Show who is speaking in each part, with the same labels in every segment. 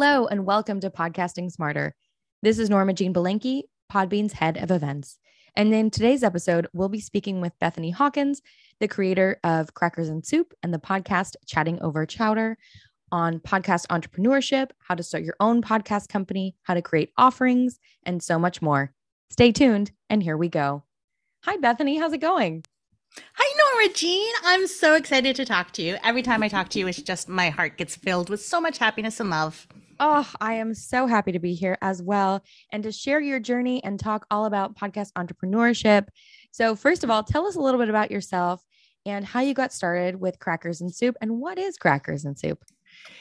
Speaker 1: Hello, and welcome to Podcasting Smarter. This is Norma Jean Belenke, Podbean's head of events. And in today's episode, we'll be speaking with Bethany Hawkins, the creator of Crackers and Soup and the podcast Chatting Over Chowder on podcast entrepreneurship, how to start your own podcast company, how to create offerings, and so much more. Stay tuned, and here we go. Hi, Bethany. How's it going?
Speaker 2: Hi, Norma Jean. I'm so excited to talk to you. Every time I talk to you, it's just my heart gets filled with so much happiness and love.
Speaker 1: Oh, I am so happy to be here as well and to share your journey and talk all about podcast entrepreneurship. So, first of all, tell us a little bit about yourself and how you got started with Crackers and Soup and what is Crackers and Soup?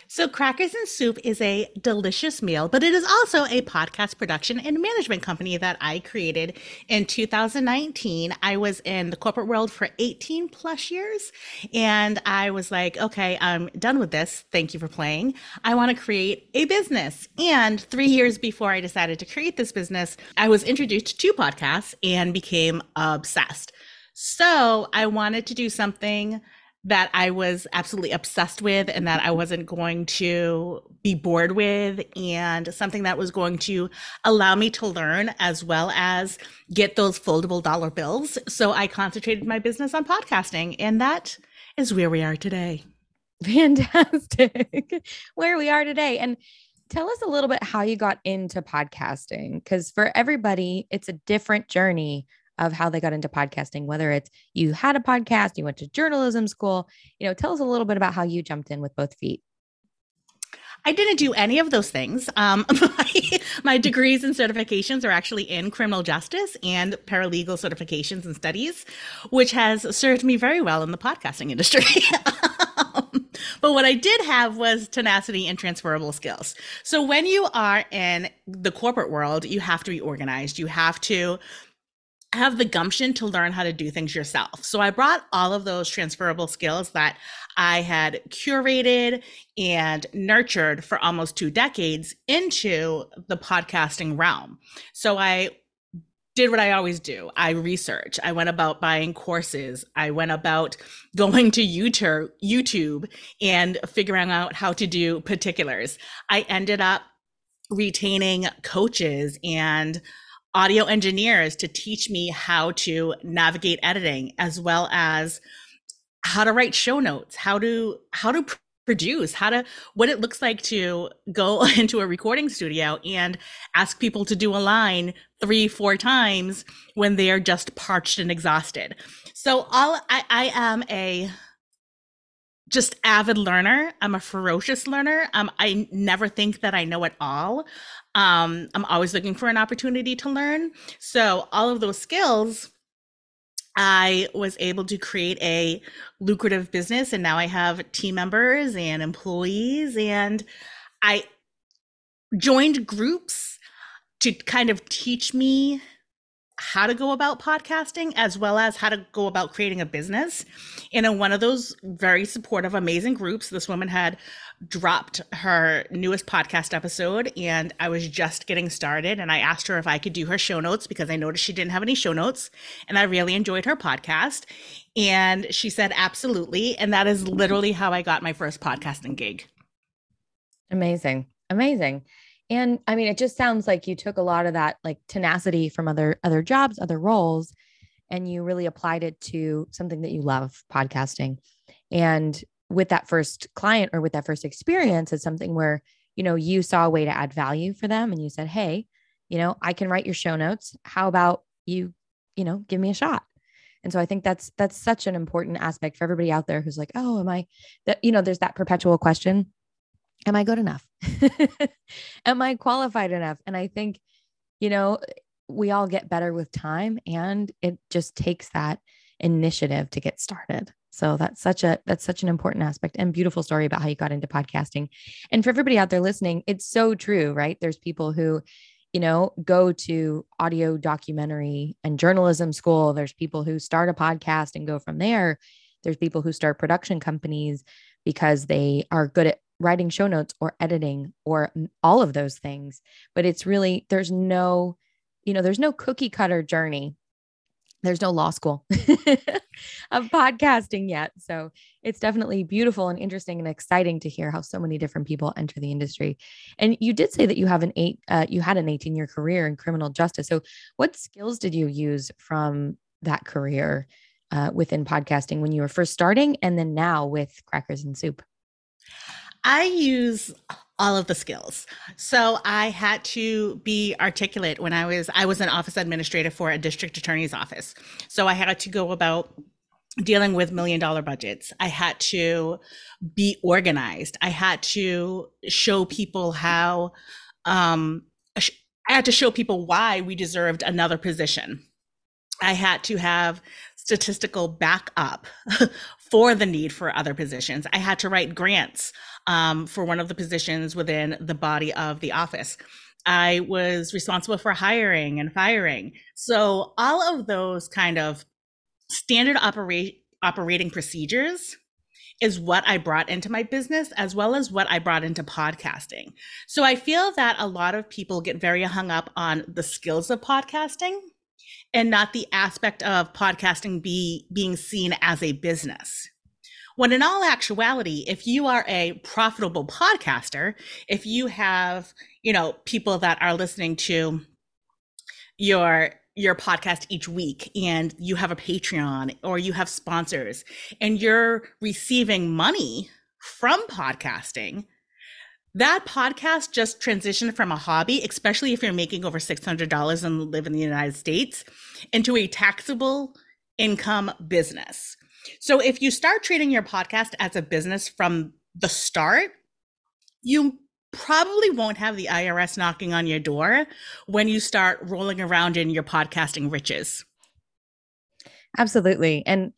Speaker 2: So, Crackers and Soup is a delicious meal, but it is also a podcast production and management company that I created in 2019. I was in the corporate world for 18 plus years, and I was like, okay, I'm done with this. Thank you for playing. I want to create a business. And three years before I decided to create this business, I was introduced to podcasts and became obsessed. So, I wanted to do something that I was absolutely obsessed with and that I wasn't going to be bored with, and something that was going to allow me to learn as well as get those foldable dollar bills. So I concentrated my business on podcasting, and that is where we are today.
Speaker 1: Fantastic. where we are today. And tell us a little bit how you got into podcasting because for everybody, it's a different journey of how they got into podcasting, whether it's you had a podcast, you went to journalism school, you know, tell us a little bit about how you jumped in with both feet.
Speaker 2: I didn't do any of those things. Um, my, my, degrees and certifications are actually in criminal justice and paralegal certifications and studies, which has served me very well in the podcasting industry. but what I did have was tenacity and transferable skills. So when you are in the corporate world, you have to be organized. You have to have the gumption to learn how to do things yourself. So I brought all of those transferable skills that I had curated and nurtured for almost two decades into the podcasting realm. So I did what I always do. I research. I went about buying courses. I went about going to YouTube, and figuring out how to do particulars. I ended up retaining coaches and audio engineers to teach me how to navigate editing as well as how to write show notes, how to how to produce, how to what it looks like to go into a recording studio and ask people to do a line 3 4 times when they are just parched and exhausted. So all I I am a just avid learner. I'm a ferocious learner. Um, I never think that I know it all. Um, I'm always looking for an opportunity to learn. So all of those skills, I was able to create a lucrative business, and now I have team members and employees, and I joined groups to kind of teach me how to go about podcasting as well as how to go about creating a business. And in one of those very supportive, amazing groups, this woman had dropped her newest podcast episode and I was just getting started. And I asked her if I could do her show notes because I noticed she didn't have any show notes. And I really enjoyed her podcast. And she said, absolutely. And that is literally how I got my first podcasting gig.
Speaker 1: Amazing. Amazing. And I mean, it just sounds like you took a lot of that like tenacity from other other jobs, other roles, and you really applied it to something that you love, podcasting. And with that first client or with that first experience, it's something where, you know, you saw a way to add value for them and you said, Hey, you know, I can write your show notes. How about you, you know, give me a shot? And so I think that's that's such an important aspect for everybody out there who's like, oh, am I that, you know, there's that perpetual question am I good enough? am I qualified enough? And I think, you know, we all get better with time and it just takes that initiative to get started. So that's such a that's such an important aspect and beautiful story about how you got into podcasting. And for everybody out there listening, it's so true, right? There's people who you know, go to audio documentary and journalism school. There's people who start a podcast and go from there. There's people who start production companies because they are good at writing show notes or editing or all of those things. But it's really, there's no, you know, there's no cookie cutter journey there's no law school of podcasting yet. So it's definitely beautiful and interesting and exciting to hear how so many different people enter the industry. And you did say that you have an eight, uh, you had an 18 year career in criminal justice. So what skills did you use from that career uh, within podcasting when you were first starting and then now with Crackers and Soup?
Speaker 2: I use all of the skills. So I had to be articulate when I was I was an office administrator for a district attorney's office. So I had to go about dealing with million dollar budgets. I had to be organized. I had to show people how um I had to show people why we deserved another position. I had to have statistical backup for the need for other positions. I had to write grants um, for one of the positions within the body of the office. I was responsible for hiring and firing. So all of those kind of standard operate operating procedures is what I brought into my business as well as what I brought into podcasting. So I feel that a lot of people get very hung up on the skills of podcasting and not the aspect of podcasting be being seen as a business. When in all actuality, if you are a profitable podcaster, if you have, you know, people that are listening to your your podcast each week and you have a Patreon or you have sponsors and you're receiving money from podcasting, that podcast just transitioned from a hobby, especially if you're making over $600 and live in the United States, into a taxable income business. So if you start treating your podcast as a business from the start, you probably won't have the IRS knocking on your door when you start rolling around in your podcasting riches.
Speaker 1: Absolutely. And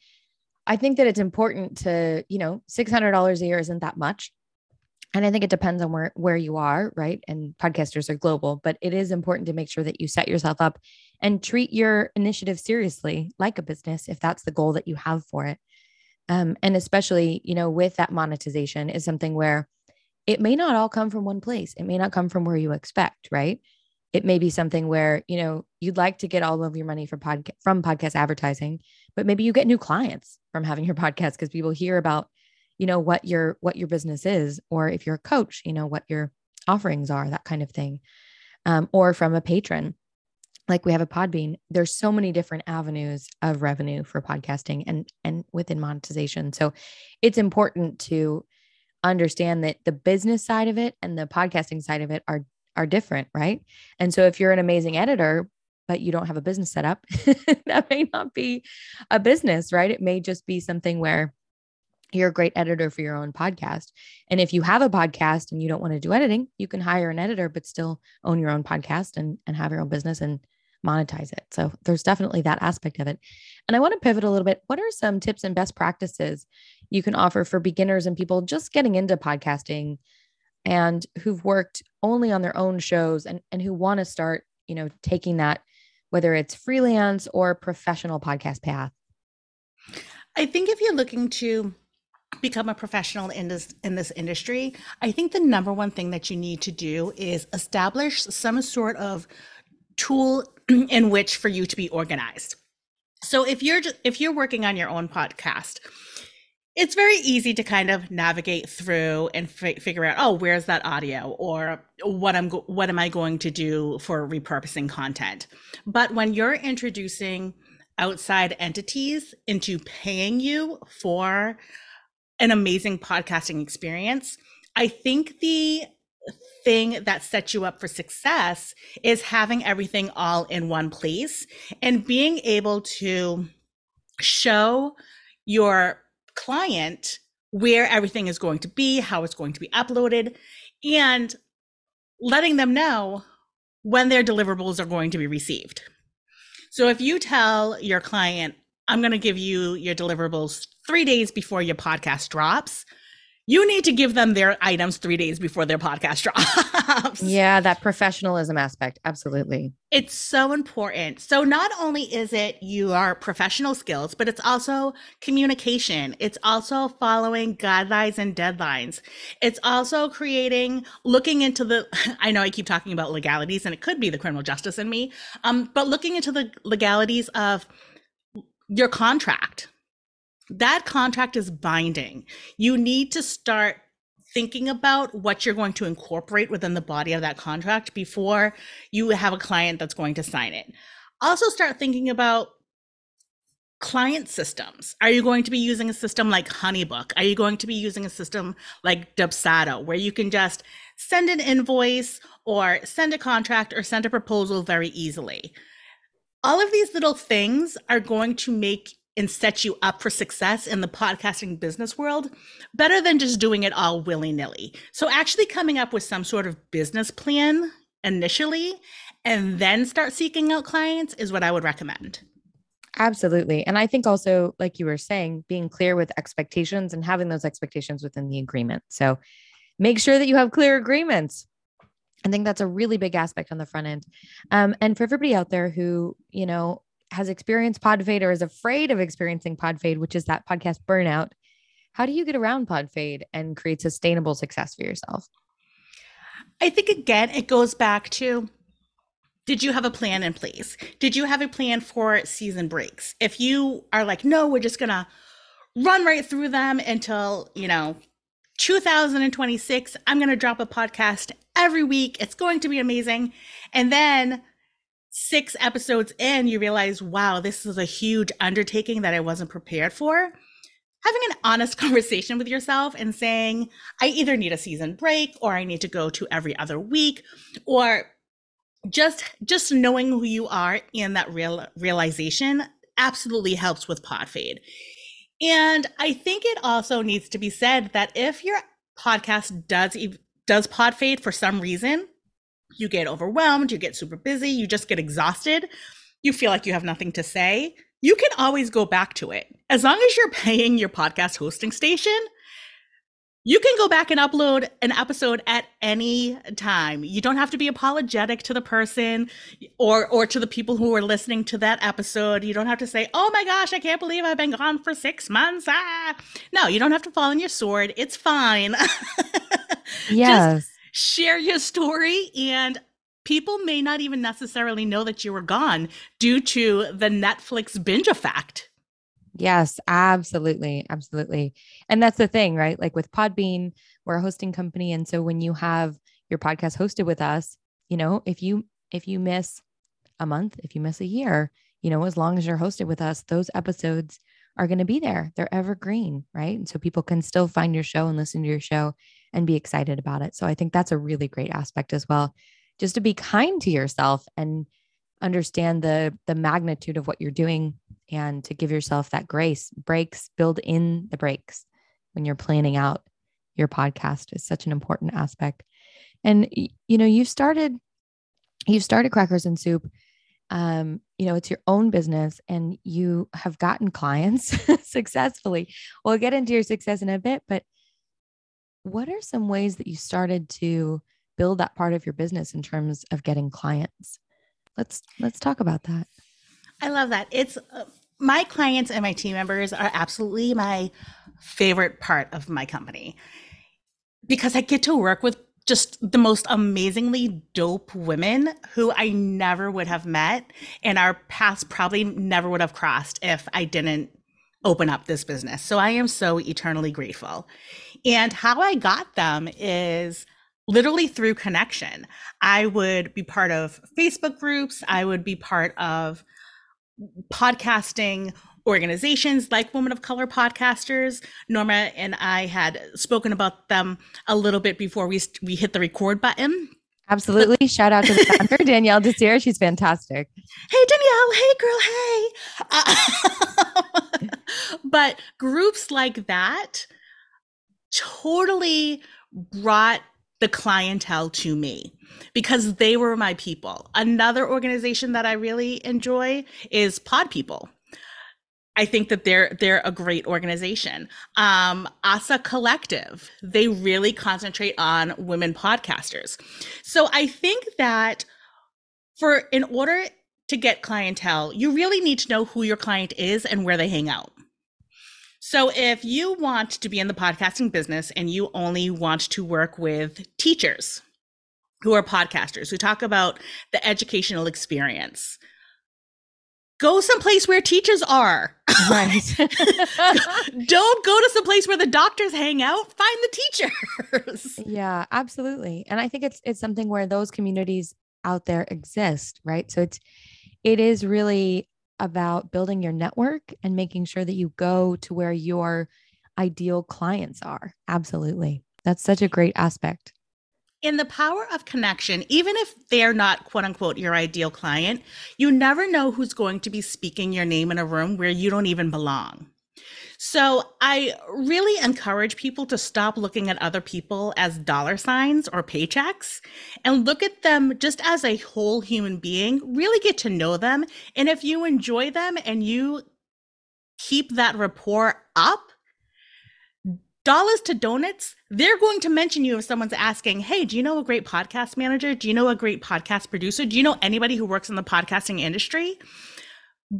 Speaker 1: I think that it's important to, you know, $600 a year isn't that much. And I think it depends on where where you are, right? And podcasters are global, but it is important to make sure that you set yourself up and treat your initiative seriously like a business if that's the goal that you have for it. Um, and especially, you know, with that monetization is something where it may not all come from one place. It may not come from where you expect, right? It may be something where, you know, you'd like to get all of your money from podcast from podcast advertising, but maybe you get new clients from having your podcast because people hear about, you know, what your what your business is, or if you're a coach, you know, what your offerings are, that kind of thing. Um, or from a patron like we have a podbean there's so many different avenues of revenue for podcasting and and within monetization. So it's important to understand that the business side of it and the podcasting side of it are are different right? And so if you're an amazing editor but you don't have a business set up that may not be a business right? It may just be something where you're a great editor for your own podcast. And if you have a podcast and you don't want to do editing, you can hire an editor, but still own your own podcast and, and have your own business and monetize it. So there's definitely that aspect of it. And I want to pivot a little bit. What are some tips and best practices you can offer for beginners and people just getting into podcasting and who've worked only on their own shows and, and who want to start, you know, taking that, whether it's freelance or professional podcast path?
Speaker 2: I think if you're looking to become a professional in this in this industry, I think the number one thing that you need to do is establish some sort of tool in which for you to be organized. So if you're if you're working on your own podcast, it's very easy to kind of navigate through and f- figure out oh where's that audio or what i'm go- what am i going to do for repurposing content but when you're introducing outside entities into paying you for an amazing podcasting experience i think the thing that sets you up for success is having everything all in one place and being able to show your client where everything is going to be, how it's going to be uploaded, and letting them know when their deliverables are going to be received. So if you tell your client, I'm going to give you your deliverables three days before your podcast drops, you need to give them their items three days before their podcast drops.
Speaker 1: Yeah, that professionalism aspect. Absolutely.
Speaker 2: It's so important. So, not only is it your professional skills, but it's also communication. It's also following guidelines and deadlines. It's also creating, looking into the, I know I keep talking about legalities and it could be the criminal justice in me, um, but looking into the legalities of your contract that contract is binding. You need to start thinking about what you're going to incorporate within the body of that contract before you have a client that's going to sign it. Also, start thinking about client systems. Are you going to be using a system like Honeybook? Are you going to be using a system like Dubsado where you can just send an invoice or send a contract or send a proposal very easily? All of these little things are going to make and set you up for success in the podcasting business world better than just doing it all willy nilly. So, actually coming up with some sort of business plan initially and then start seeking out clients is what I would recommend.
Speaker 1: Absolutely. And I think also, like you were saying, being clear with expectations and having those expectations within the agreement. So, make sure that you have clear agreements. I think that's a really big aspect on the front end. Um, and for everybody out there who, you know, has experienced pod fade or is afraid of experiencing pod fade, which is that podcast burnout, how do you get around pod fade and create sustainable success for yourself?
Speaker 2: I think again, it goes back to did you have a plan in place? Did you have a plan for season breaks? If you are like, no, we're just going to run right through them until, you know, 2026, I'm going to drop a podcast every week. It's going to be amazing. And then six episodes in, you realize, wow, this is a huge undertaking that I wasn't prepared for. Having an honest conversation with yourself and saying, I either need a season break or I need to go to every other week or just just knowing who you are in that real realization absolutely helps with pod fade. And I think it also needs to be said that if your podcast does does pod fade for some reason, you get overwhelmed, you get super busy, you just get exhausted, you feel like you have nothing to say, you can always go back to it. As long as you're paying your podcast hosting station, you can go back and upload an episode at any time. You don't have to be apologetic to the person or or to the people who are listening to that episode. You don't have to say, "Oh my gosh, I can't believe I've been gone for 6 months." Ah. No, you don't have to fall on your sword. It's fine.
Speaker 1: yes.
Speaker 2: Just share your story and people may not even necessarily know that you were gone due to the Netflix binge effect.
Speaker 1: Yes, absolutely. Absolutely. And that's the thing, right? Like with Podbean, we're a hosting company. And so when you have your podcast hosted with us, you know, if you if you miss a month, if you miss a year, you know, as long as you're hosted with us, those episodes are going to be there. They're evergreen, right? And so people can still find your show and listen to your show and be excited about it. So I think that's a really great aspect as well. Just to be kind to yourself and understand the the magnitude of what you're doing and to give yourself that grace. Breaks, build in the breaks when you're planning out your podcast is such an important aspect. And you know, you've started you've started Crackers and Soup um, you know, it's your own business and you have gotten clients successfully. We'll get into your success in a bit, but what are some ways that you started to build that part of your business in terms of getting clients? Let's let's talk about that.
Speaker 2: I love that. It's uh, my clients and my team members are absolutely my favorite part of my company because I get to work with just the most amazingly dope women who I never would have met and our paths probably never would have crossed if I didn't open up this business. So I am so eternally grateful. And how I got them is literally through connection. I would be part of Facebook groups, I would be part of podcasting organizations like Women of Color Podcasters. Norma and I had spoken about them a little bit before we we hit the record button.
Speaker 1: Absolutely. Shout out to the founder, Danielle Desir. She's fantastic.
Speaker 2: Hey, Danielle. Hey, girl. Hey. Uh, but groups like that totally brought the clientele to me because they were my people. Another organization that I really enjoy is Pod People. I think that they're they're a great organization. Um, Ossa Collective, they really concentrate on women podcasters. So I think that for in order to get clientele, you really need to know who your client is and where they hang out. So if you want to be in the podcasting business and you only want to work with teachers who are podcasters who talk about the educational experience, go someplace where teachers are. Right. Don't go to some place where the doctors hang out. Find the teachers.
Speaker 1: Yeah, absolutely. And I think it's it's something where those communities out there exist, right? So it's it is really about building your network and making sure that you go to where your ideal clients are. Absolutely. That's such a great aspect
Speaker 2: in the power of connection, even if they're not quote unquote your ideal client, you never know who's going to be speaking your name in a room where you don't even belong. So I really encourage people to stop looking at other people as dollar signs or paychecks and look at them just as a whole human being, really get to know them. And if you enjoy them and you keep that rapport up, dollars to donuts, they're going to mention you if someone's asking, Hey, do you know a great podcast manager? Do you know a great podcast producer? Do you know anybody who works in the podcasting industry?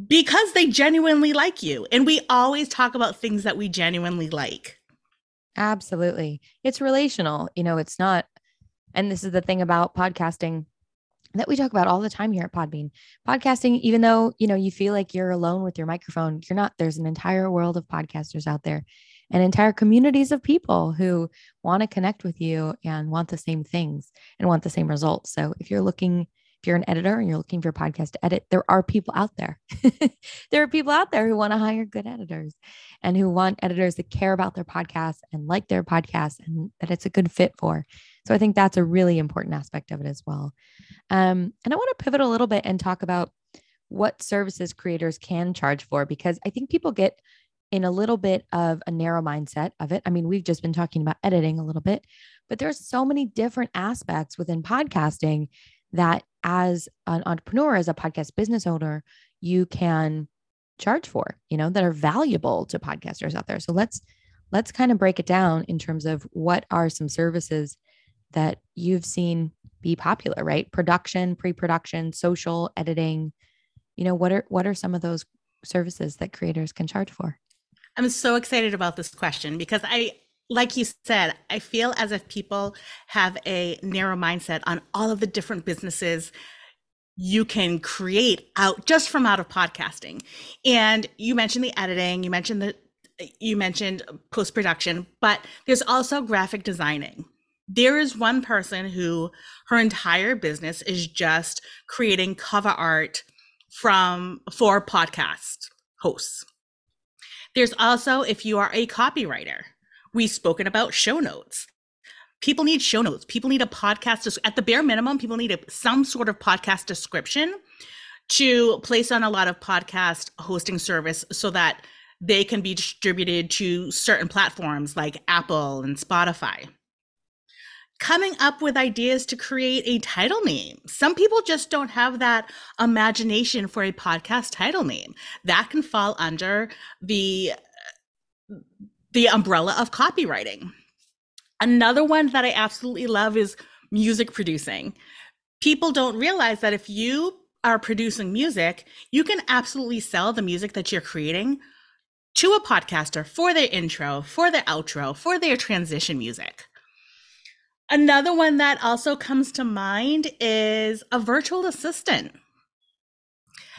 Speaker 2: Because they genuinely like you. And we always talk about things that we genuinely like.
Speaker 1: Absolutely. It's relational. You know, it's not, and this is the thing about podcasting that we talk about all the time here at Podbean. Podcasting, even though, you know, you feel like you're alone with your microphone, you're not. There's an entire world of podcasters out there and entire communities of people who want to connect with you and want the same things and want the same results. So if you're looking, if you're an editor and you're looking for a podcast to edit, there are people out there. there are people out there who want to hire good editors and who want editors that care about their podcast and like their podcast and that it's a good fit for. So I think that's a really important aspect of it as well. Um, and I want to pivot a little bit and talk about what services creators can charge for because I think people get in a little bit of a narrow mindset of it. I mean, we've just been talking about editing a little bit, but there's so many different aspects within podcasting that as an entrepreneur, as a podcast business owner, you can charge for, you know, that are valuable to podcasters out there. So let's let's kind of break it down in terms of what are some services that you've seen be popular, right? Production, pre-production, social, editing. You know, what are what are some of those services that creators can charge for?
Speaker 2: I'm so excited about this question because I, like you said, I feel as if people have a narrow mindset on all of the different businesses you can create out just from out of podcasting. And you mentioned the editing, you mentioned the you mentioned post production, but there's also graphic designing. There is one person who her entire business is just creating cover art from for podcast hosts. There's also, if you are a copywriter, we've spoken about show notes. People need show notes. People need a podcast. At the bare minimum, people need a, some sort of podcast description to place on a lot of podcast hosting service so that they can be distributed to certain platforms like Apple and Spotify coming up with ideas to create a title name. Some people just don't have that imagination for a podcast title name. That can fall under the the umbrella of copywriting. Another one that I absolutely love is music producing. People don't realize that if you are producing music, you can absolutely sell the music that you're creating to a podcaster for their intro, for their outro, for their transition music. Another one that also comes to mind is a virtual assistant.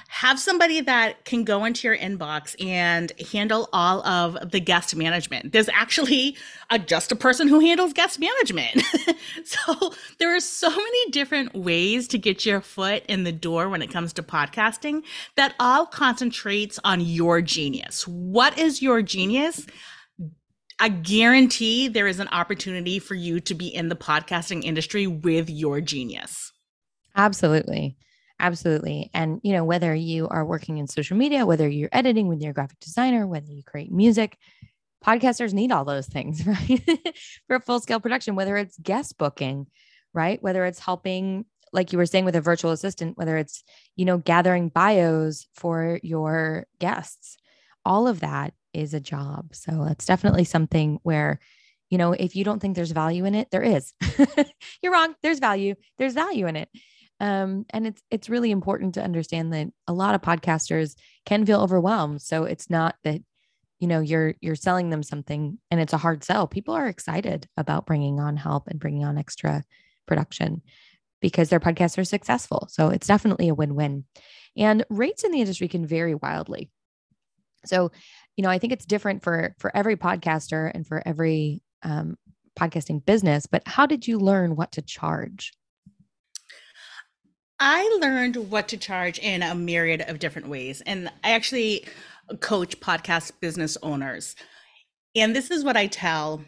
Speaker 2: Have somebody that can go into your inbox and handle all of the guest management. There's actually a, just a person who handles guest management. so there are so many different ways to get your foot in the door when it comes to podcasting that all concentrates on your genius. What is your genius? I guarantee there is an opportunity for you to be in the podcasting industry with your genius.
Speaker 1: Absolutely. Absolutely. And, you know, whether you are working in social media, whether you're editing with your graphic designer, whether you create music, podcasters need all those things, right? for full scale production, whether it's guest booking, right? Whether it's helping, like you were saying with a virtual assistant, whether it's, you know, gathering bios for your guests all of that is a job. So it's definitely something where, you know, if you don't think there's value in it, there is. You're wrong. There's value. There's value in it. Um, and it's it's really important to understand that a lot of podcasters can feel overwhelmed. So it's not that you know you're you're selling them something and it's a hard sell. People are excited about bringing on help and bringing on extra production because their podcasts are successful. So it's definitely a win-win. And rates in the industry can vary wildly. So, you know, I think it's different for for every podcaster and for every um, podcasting business. But how did you learn what to charge?
Speaker 2: I learned what to charge in a myriad of different ways, and I actually coach podcast business owners. And this is what I tell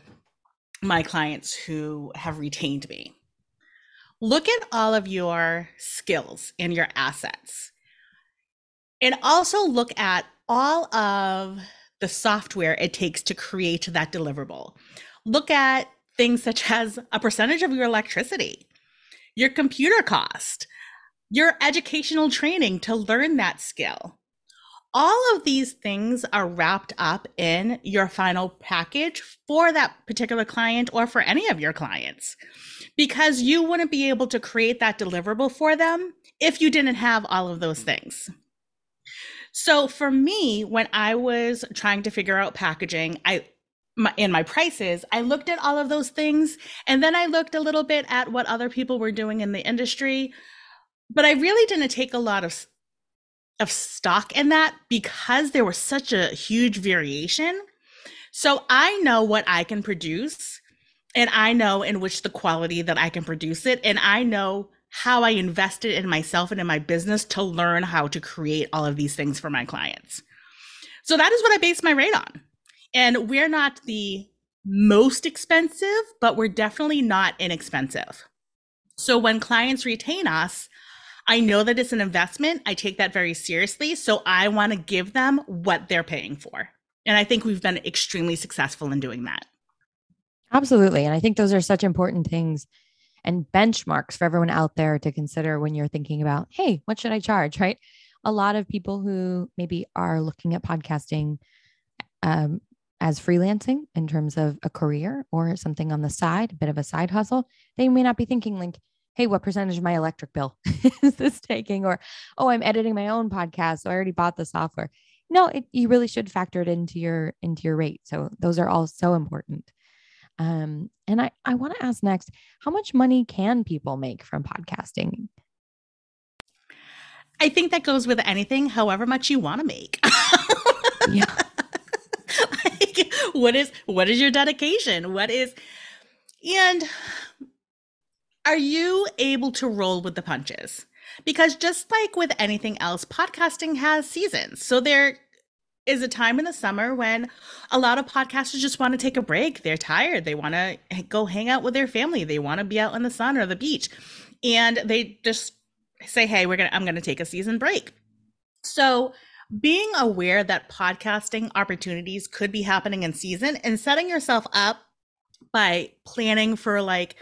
Speaker 2: my clients who have retained me. Look at all of your skills and your assets. And also look at all of the software it takes to create that deliverable. Look at things such as a percentage of your electricity, your computer cost, your educational training to learn that skill. All of these things are wrapped up in your final package for that particular client or for any of your clients because you wouldn't be able to create that deliverable for them if you didn't have all of those things. So for me, when I was trying to figure out packaging, I my, in my prices, I looked at all of those things and then I looked a little bit at what other people were doing in the industry, but I really didn't take a lot of of stock in that because there was such a huge variation. So I know what I can produce and I know in which the quality that I can produce it and I know how I invested in myself and in my business to learn how to create all of these things for my clients. So that is what I base my rate on. And we're not the most expensive, but we're definitely not inexpensive. So when clients retain us, I know that it's an investment. I take that very seriously. So I want to give them what they're paying for. And I think we've been extremely successful in doing that.
Speaker 1: Absolutely. And I think those are such important things and benchmarks for everyone out there to consider when you're thinking about, hey, what should I charge? Right. A lot of people who maybe are looking at podcasting um, as freelancing in terms of a career or something on the side, a bit of a side hustle, they may not be thinking like, hey, what percentage of my electric bill is this taking? Or, oh, I'm editing my own podcast. So I already bought the software. No, it, you really should factor it into your into your rate. So those are all so important. Um, and I, I want to ask next, how much money can people make from podcasting?
Speaker 2: I think that goes with anything, however much you want to make. yeah. like, what is what is your dedication? What is and are you able to roll with the punches? Because just like with anything else, podcasting has seasons. So there is a time in the summer when a lot of podcasters just want to take a break. They're tired. They want to go hang out with their family. They want to be out in the sun or the beach. And they just say, "Hey, we're going to I'm going to take a season break." So, being aware that podcasting opportunities could be happening in season and setting yourself up by planning for like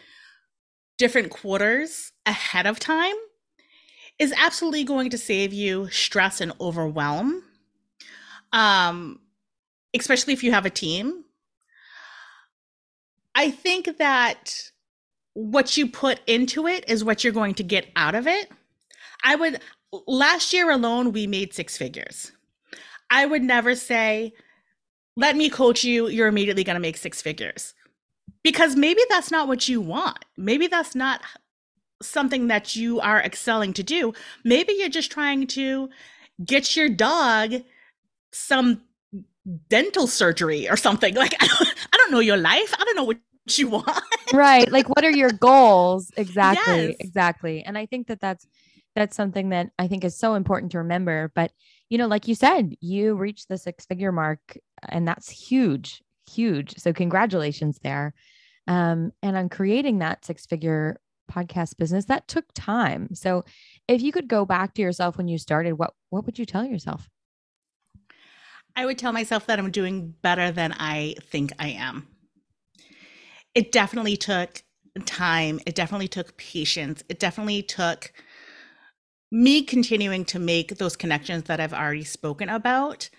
Speaker 2: different quarters ahead of time is absolutely going to save you stress and overwhelm um, especially if you have a team. I think that what you put into it is what you're going to get out of it. I would, last year alone, we made six figures. I would never say, let me coach you, you're immediately going to make six figures. Because maybe that's not what you want. Maybe that's not something that you are excelling to do. Maybe you're just trying to get your dog some dental surgery or something. Like I don't, I don't know your life. I don't know what you want.
Speaker 1: right. Like what are your goals? Exactly. Yes. Exactly. And I think that that's that's something that I think is so important to remember, but you know, like you said, you reached the six figure mark and that's huge, huge. So congratulations there. Um, and on creating that six figure podcast business that took time. So if you could go back to yourself when you started, what what would you tell yourself?
Speaker 2: I would tell myself that I'm doing better than I think I am. It definitely took time. It definitely took patience. It definitely took me continuing to make those connections that I've already spoken about.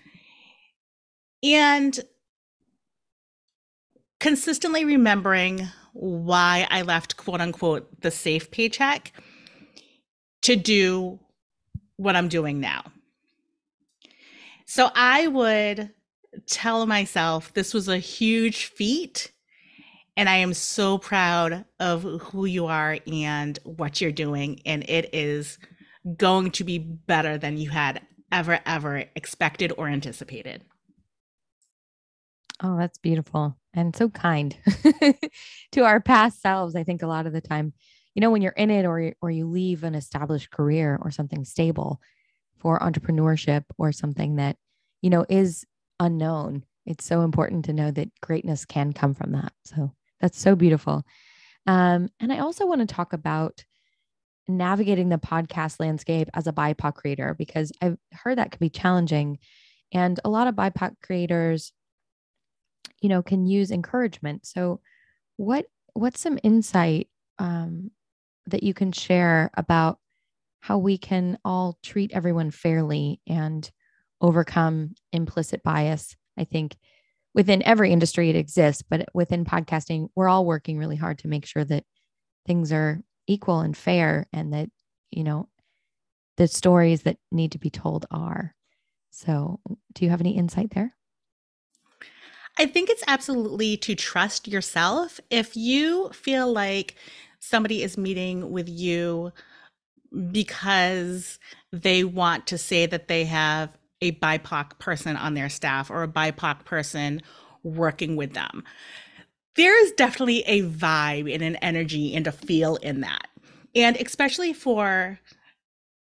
Speaker 2: And consistently remembering why I left quote unquote the safe paycheck to do what I'm doing now. So I would tell myself this was a huge feat. And I am so proud of who you are and what you're doing. And it is going to be better than you had ever, ever expected or anticipated.
Speaker 1: Oh, that's beautiful and so kind to our past selves. I think a lot of the time, you know, when you're in it or or you leave an established career or something stable for entrepreneurship or something that, you know, is unknown, it's so important to know that greatness can come from that. So that's so beautiful. Um, and I also want to talk about navigating the podcast landscape as a BIPOC creator because I've heard that can be challenging. And a lot of BIPOC creators you know can use encouragement so what what's some insight um, that you can share about how we can all treat everyone fairly and overcome implicit bias. I think within every industry it exists but within podcasting we're all working really hard to make sure that things are equal and fair and that you know the stories that need to be told are. So do you have any insight there?
Speaker 2: I think it's absolutely to trust yourself. If you feel like somebody is meeting with you because they want to say that they have a BIPOC person on their staff or a BIPOC person working with them, there is definitely a vibe and an energy and a feel in that. And especially for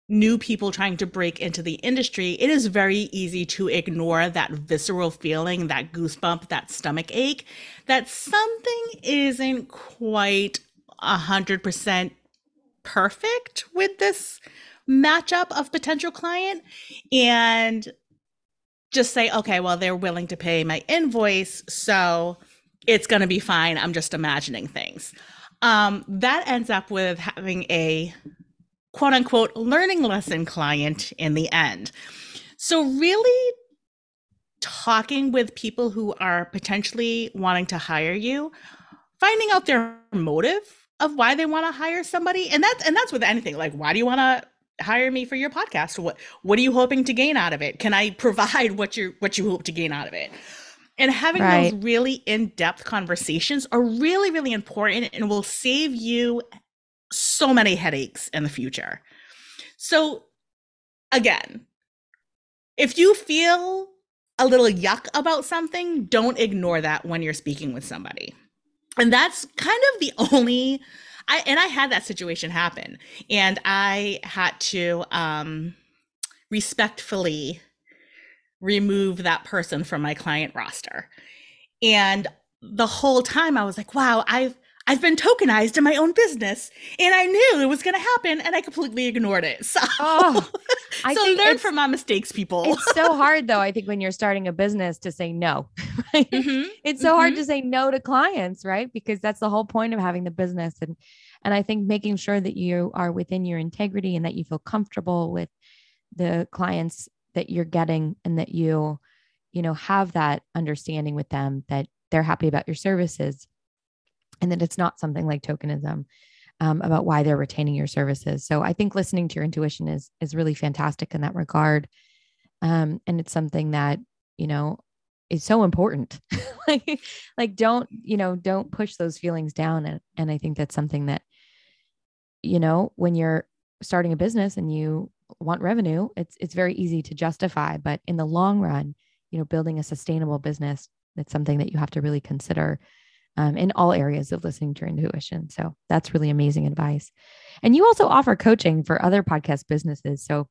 Speaker 2: new people trying to break into the industry, it is very easy to ignore that visceral feeling, that goosebump, that stomach ache, that something isn't quite a hundred percent perfect with this matchup of potential client and just say, okay, well, they're willing to pay my invoice, so it's going to be fine. I'm just imagining things. Um, that ends up with having a quote unquote learning lesson client in the end. So, really talking with people who are potentially wanting to hire you, finding out their motive of why they want to hire somebody. And that's and that's with anything. Like, why do you want to hire me for your podcast? What what are you hoping to gain out of it? Can I provide what you what you hope to gain out of it? And having right. those really in-depth conversations are really, really important and will save you so many headaches in the future. So, again, if you feel a little yuck about something, don't ignore that when you're speaking with somebody. And that's kind of the only I and I had that situation happen and I had to um respectfully remove that person from my client roster. And the whole time I was like, wow, I've I've been tokenized in my own business and I knew it was going to happen and I completely ignored it. So, oh, I so learn from my mistakes, people.
Speaker 1: It's so hard though, I think, when you're starting a business to say no. Right? Mm-hmm. It's so mm-hmm. hard to say no to clients, right? Because that's the whole point of having the business. And and I think making sure that you are within your integrity and that you feel comfortable with the clients that you're getting and that you, you know, have that understanding with them that they're happy about your services and that it's not something like tokenism um, about why they're retaining your services. So I think listening to your intuition is is really fantastic in that regard, um, and it's something that you know is so important. like like don't you know don't push those feelings down, and and I think that's something that you know when you're starting a business and you want revenue, it's it's very easy to justify, but in the long run, you know, building a sustainable business, it's something that you have to really consider um, in all areas of listening to intuition. So that's really amazing advice. And you also offer coaching for other podcast businesses. So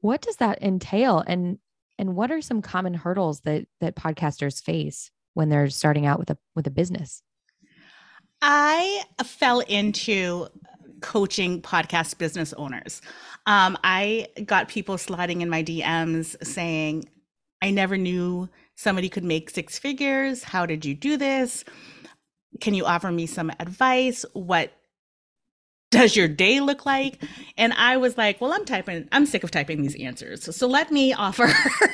Speaker 1: what does that entail? And and what are some common hurdles that that podcasters face when they're starting out with a with a business?
Speaker 2: I fell into coaching podcast business owners. Um, I got people sliding in my DMs saying, I never knew somebody could make six figures. How did you do this? Can you offer me some advice? What does your day look like? And I was like, well, I'm typing, I'm sick of typing these answers. So, so let me offer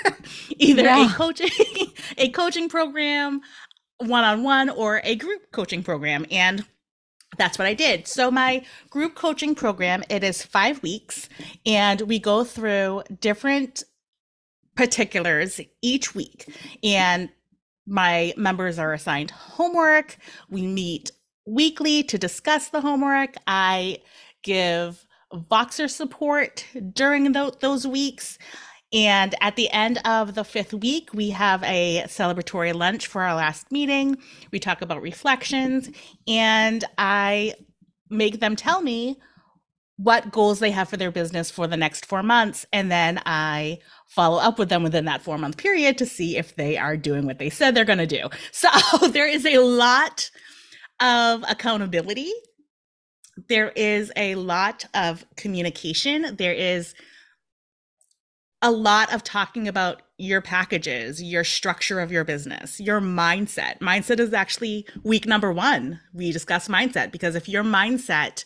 Speaker 2: either yeah. a coaching, a coaching program one on one or a group coaching program. And that's what I did. So my group coaching program, it is 5 weeks and we go through different particulars each week. And my members are assigned homework. We meet weekly to discuss the homework. I give Voxer support during th- those weeks. And at the end of the fifth week, we have a celebratory lunch for our last meeting. We talk about reflections, and I make them tell me what goals they have for their business for the next four months. And then I follow up with them within that four month period to see if they are doing what they said they're going to do. So there is a lot of accountability. There is a lot of communication. There is a lot of talking about your packages, your structure of your business, your mindset. Mindset is actually week number one. We discuss mindset because if your mindset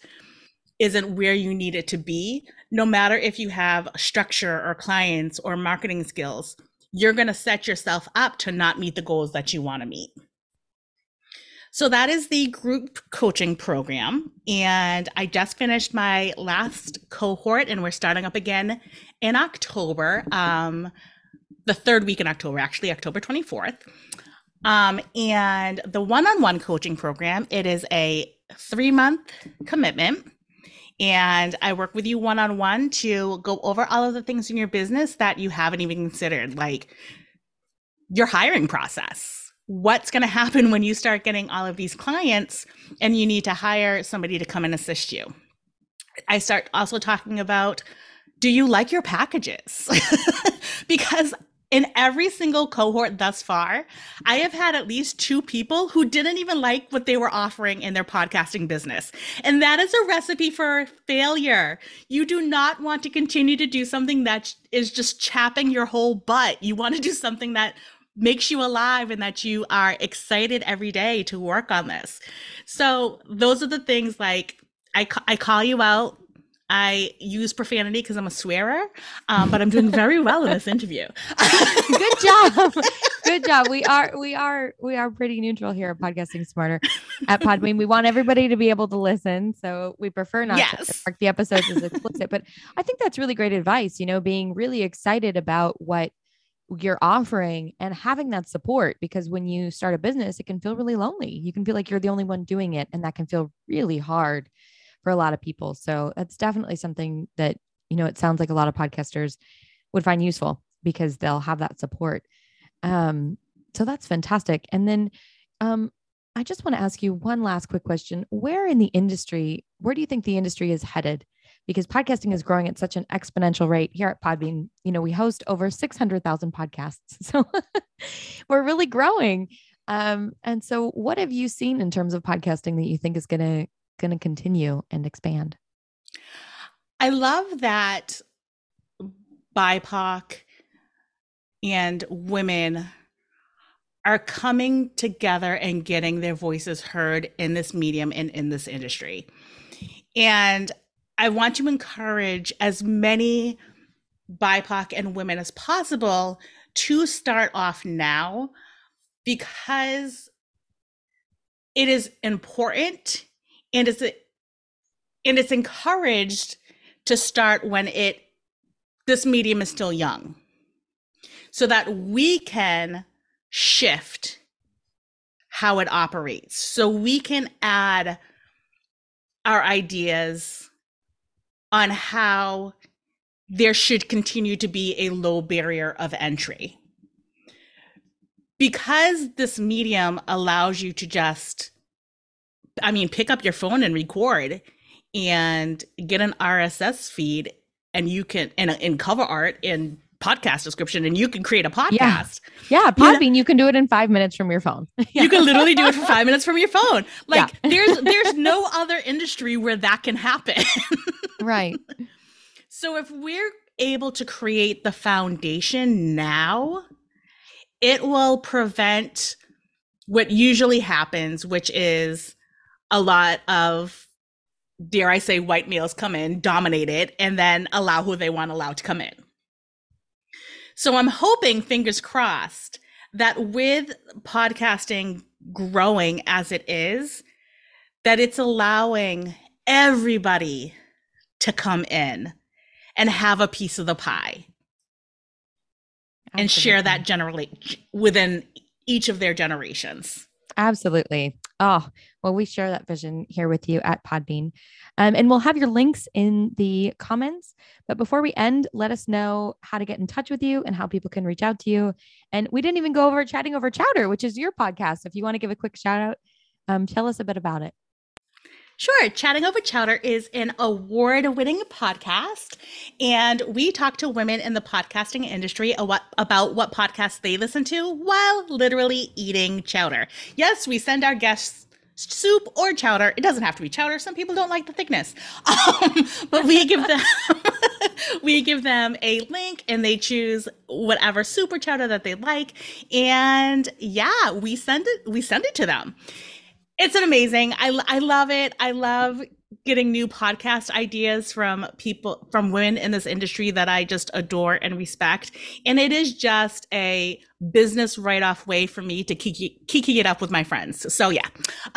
Speaker 2: isn't where you need it to be, no matter if you have structure or clients or marketing skills, you're going to set yourself up to not meet the goals that you want to meet. So that is the group coaching program. And I just finished my last cohort and we're starting up again in October, um, the third week in October, actually, October 24th. Um, and the one on one coaching program, it is a three month commitment. And I work with you one on one to go over all of the things in your business that you haven't even considered, like your hiring process what's going to happen when you start getting all of these clients and you need to hire somebody to come and assist you. I start also talking about do you like your packages? because in every single cohort thus far, I have had at least two people who didn't even like what they were offering in their podcasting business. And that is a recipe for failure. You do not want to continue to do something that is just chapping your whole butt. You want to do something that makes you alive and that you are excited every day to work on this. So those are the things like I, I call you out. I use profanity because I'm a swearer, um, but I'm doing very well in this interview.
Speaker 1: Good job, good job. We are we are we are pretty neutral here at Podcasting Smarter at Podbean. We want everybody to be able to listen, so we prefer not yes. to mark the episodes as explicit. But I think that's really great advice. You know, being really excited about what you're offering and having that support because when you start a business it can feel really lonely you can feel like you're the only one doing it and that can feel really hard for a lot of people so that's definitely something that you know it sounds like a lot of podcasters would find useful because they'll have that support um so that's fantastic and then um i just want to ask you one last quick question where in the industry where do you think the industry is headed because podcasting is growing at such an exponential rate here at Podbean. You know, we host over 600,000 podcasts. So we're really growing. Um, and so what have you seen in terms of podcasting that you think is going to going to continue and expand?
Speaker 2: I love that BIPOC and women are coming together and getting their voices heard in this medium and in this industry. And I want to encourage as many BIPOC and women as possible to start off now because it is important and it's and it's encouraged to start when it this medium is still young so that we can shift how it operates so we can add our ideas on how there should continue to be a low barrier of entry. Because this medium allows you to just, I mean, pick up your phone and record and get an RSS feed and you can, and in cover art and podcast description and you can create a podcast.
Speaker 1: Yeah, yeah Podbean, you, know, you can do it in five minutes from your phone.
Speaker 2: yeah. You can literally do it for five minutes from your phone. Like yeah. there's there's no other industry where that can happen.
Speaker 1: right.
Speaker 2: So if we're able to create the foundation now, it will prevent what usually happens, which is a lot of dare I say white males come in, dominate it, and then allow who they want allowed to come in. So I'm hoping, fingers crossed, that with podcasting growing as it is, that it's allowing everybody to come in and have a piece of the pie Absolutely. and share that generally within each of their generations.
Speaker 1: Absolutely. Oh, well, we share that vision here with you at Podbean. Um, and we'll have your links in the comments. But before we end, let us know how to get in touch with you and how people can reach out to you. And we didn't even go over chatting over chowder, which is your podcast. If you want to give a quick shout out, um, tell us a bit about it.
Speaker 2: Sure. Chatting Over Chowder is an award winning podcast. And we talk to women in the podcasting industry about what podcasts they listen to while literally eating chowder. Yes, we send our guests soup or chowder. It doesn't have to be chowder. Some people don't like the thickness. Um, but we give them we give them a link and they choose whatever soup or chowder that they like. And yeah, we send it we send it to them it's an amazing. I I love it. I love getting new podcast ideas from people from women in this industry that I just adore and respect. And it is just a business write-off way for me to kiki, kiki it up with my friends. So yeah,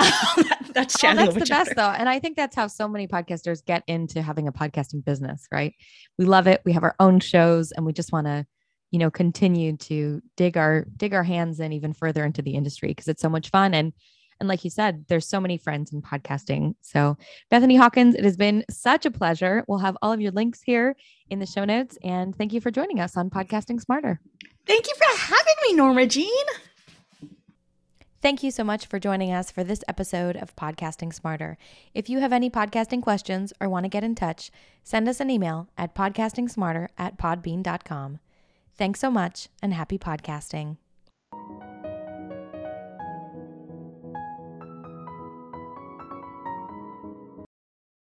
Speaker 1: that's oh, that's the best though. And I think that's how so many podcasters get into having a podcasting business, right? We love it. We have our own shows and we just want to you know continue to dig our dig our hands in even further into the industry because it's so much fun and and like you said, there's so many friends in podcasting. So, Bethany Hawkins, it has been such a pleasure. We'll have all of your links here in the show notes. And thank you for joining us on Podcasting Smarter.
Speaker 2: Thank you for having me, Norma Jean.
Speaker 1: Thank you so much for joining us for this episode of Podcasting Smarter. If you have any podcasting questions or want to get in touch, send us an email at podcastingsmarter at podbean.com. Thanks so much and happy podcasting.